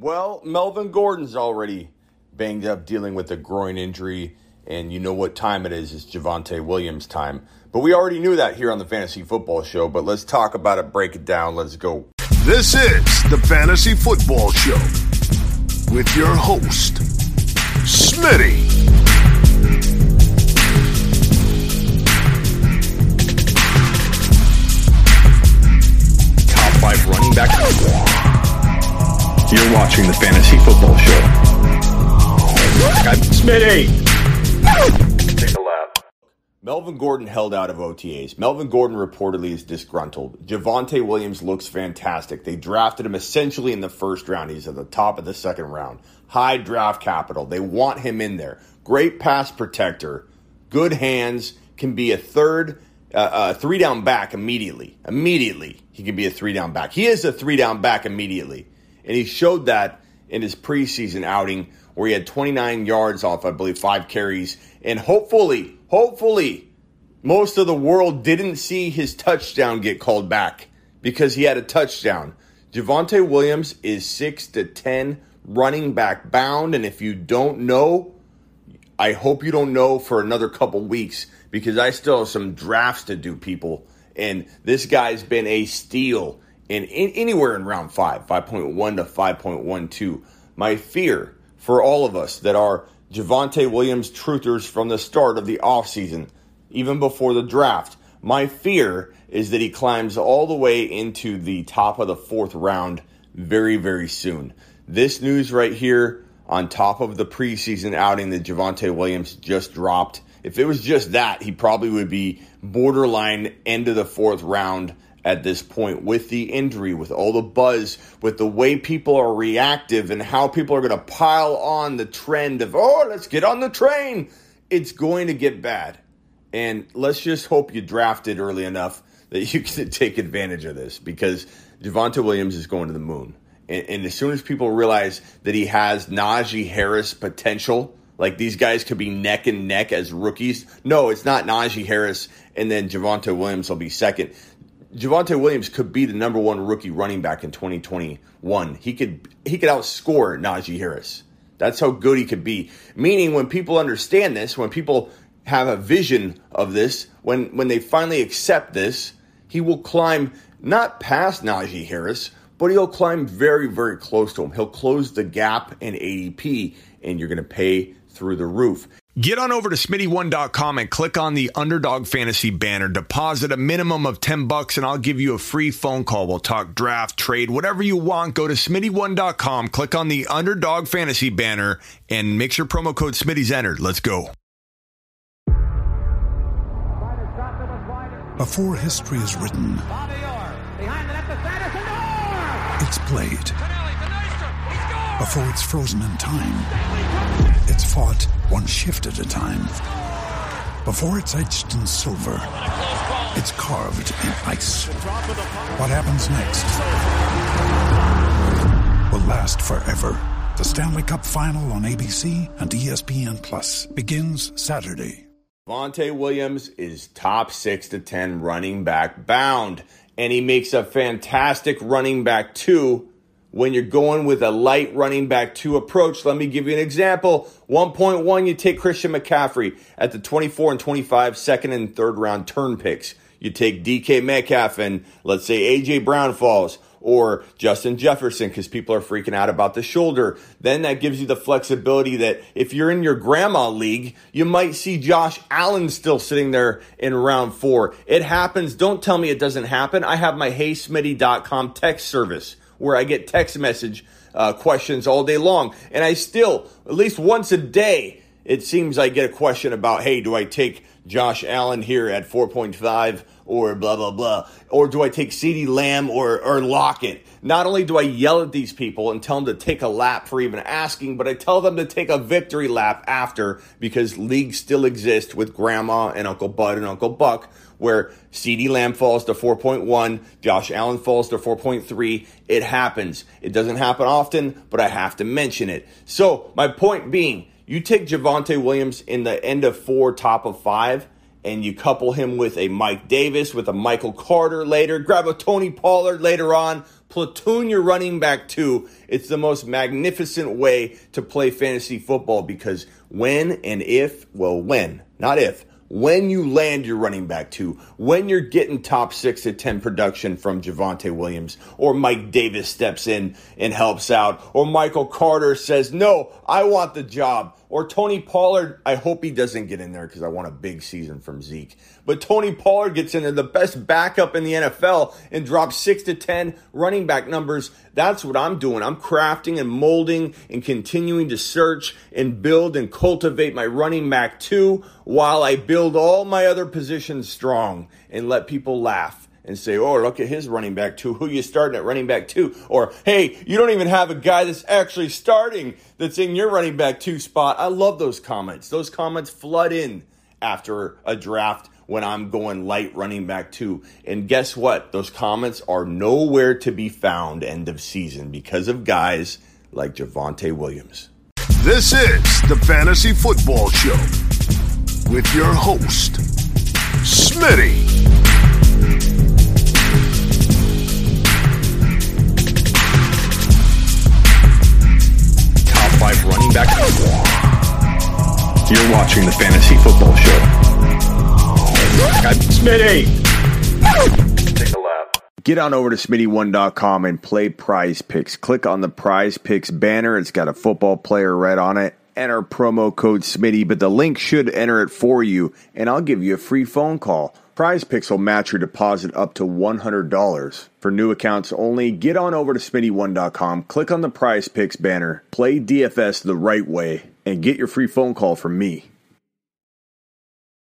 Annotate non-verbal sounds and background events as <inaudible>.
Well, Melvin Gordon's already banged up dealing with a groin injury, and you know what time it is. It's Javonte Williams' time. But we already knew that here on the Fantasy Football Show, but let's talk about it, break it down. Let's go. This is the Fantasy Football Show with your host, Smitty. You're watching the Fantasy Football Show. I'm Smitty. Take a lap. Melvin Gordon held out of OTAs. Melvin Gordon reportedly is disgruntled. Javonte Williams looks fantastic. They drafted him essentially in the first round. He's at the top of the second round. High draft capital. They want him in there. Great pass protector. Good hands. Can be a third, uh, uh, three down back immediately. Immediately, he can be a three down back. He is a three down back immediately. And he showed that in his preseason outing where he had 29 yards off, I believe, five carries. And hopefully, hopefully, most of the world didn't see his touchdown get called back because he had a touchdown. Javonte Williams is 6 to 10 running back bound. And if you don't know, I hope you don't know for another couple weeks because I still have some drafts to do, people. And this guy's been a steal in, in anywhere in round five, 5.1 to 5.12. My fear for all of us that are Javonte Williams truthers from the start of the offseason, even before the draft, my fear is that he climbs all the way into the top of the fourth round very, very soon. This news right here, on top of the preseason outing that Javonte Williams just dropped, if it was just that, he probably would be borderline end of the fourth round at this point with the injury, with all the buzz, with the way people are reactive and how people are going to pile on the trend of, oh, let's get on the train. It's going to get bad. And let's just hope you drafted early enough that you <laughs> can take advantage of this because Javonte Williams is going to the moon. And, and as soon as people realize that he has Najee Harris potential, like these guys could be neck and neck as rookies. No, it's not Najee Harris and then Javonte Williams will be second. Javonte Williams could be the number one rookie running back in 2021. He could he could outscore Najee Harris. That's how good he could be. Meaning, when people understand this, when people have a vision of this, when when they finally accept this, he will climb not past Najee Harris, but he'll climb very very close to him. He'll close the gap in ADP, and you're going to pay through the roof. Get on over to smitty1.com and click on the underdog fantasy banner. Deposit a minimum of 10 bucks and I'll give you a free phone call. We'll talk draft, trade, whatever you want. Go to smitty1.com, click on the underdog fantasy banner and make sure promo code Smitty's entered. Let's go. Before history is written, it's played. Before it's frozen in time, it's fought one shift at a time. Before it's etched in silver, it's carved in ice. What happens next will last forever. The Stanley Cup Final on ABC and ESPN Plus begins Saturday. Vontae Williams is top six to 10 running back bound, and he makes a fantastic running back two when you're going with a light running back two approach. Let me give you an example. 1.1, you take Christian McCaffrey at the 24 and 25 second and third round turn picks. You take DK Metcalf and let's say AJ Brown falls or Justin Jefferson because people are freaking out about the shoulder. Then that gives you the flexibility that if you're in your grandma league, you might see Josh Allen still sitting there in round four. It happens. Don't tell me it doesn't happen. I have my heysmitty.com text service where I get text message uh, questions all day long. And I still, at least once a day, it seems I get a question about, hey, do I take Josh Allen here at 4.5 or blah, blah, blah? Or do I take CeeDee Lamb or, or Lockett? Not only do I yell at these people and tell them to take a lap for even asking, but I tell them to take a victory lap after because leagues still exist with Grandma and Uncle Bud and Uncle Buck where CeeDee Lamb falls to 4.1, Josh Allen falls to 4.3. It happens. It doesn't happen often, but I have to mention it. So, my point being, you take Javonte Williams in the end of four, top of five, and you couple him with a Mike Davis, with a Michael Carter later, grab a Tony Pollard later on, Platoon your running back two. It's the most magnificent way to play fantasy football because when and if, well, when, not if, when you land your running back two, when you're getting top six to 10 production from Javonte Williams, or Mike Davis steps in and helps out, or Michael Carter says, No, I want the job, or Tony Pollard, I hope he doesn't get in there because I want a big season from Zeke. But Tony Pollard gets in there, the best backup in the NFL, and drops six to 10 running back numbers. That's what I'm doing. I'm crafting and molding and continuing to search and build and cultivate my running back two while I build all my other positions strong and let people laugh and say, oh, look at his running back two. <laughs> Who you starting at running back two? Or, hey, you don't even have a guy that's actually starting that's in your running back two spot. I love those comments. Those comments flood in after a draft when I'm going light running back two. And guess what? Those comments are nowhere to be found end of season because of guys like Javonte Williams. This is the Fantasy Football Show with your host, Smitty. Back. You're watching the Fantasy Football Show. Smitty. Take a lap. Get on over to smitty1.com and play prize picks. Click on the prize picks banner. It's got a football player right on it. Enter promo code Smitty, but the link should enter it for you, and I'll give you a free phone call. Prize Picks will match your deposit up to $100. For new accounts only, get on over to smitty1.com, click on the Prize Picks banner, play DFS the right way, and get your free phone call from me.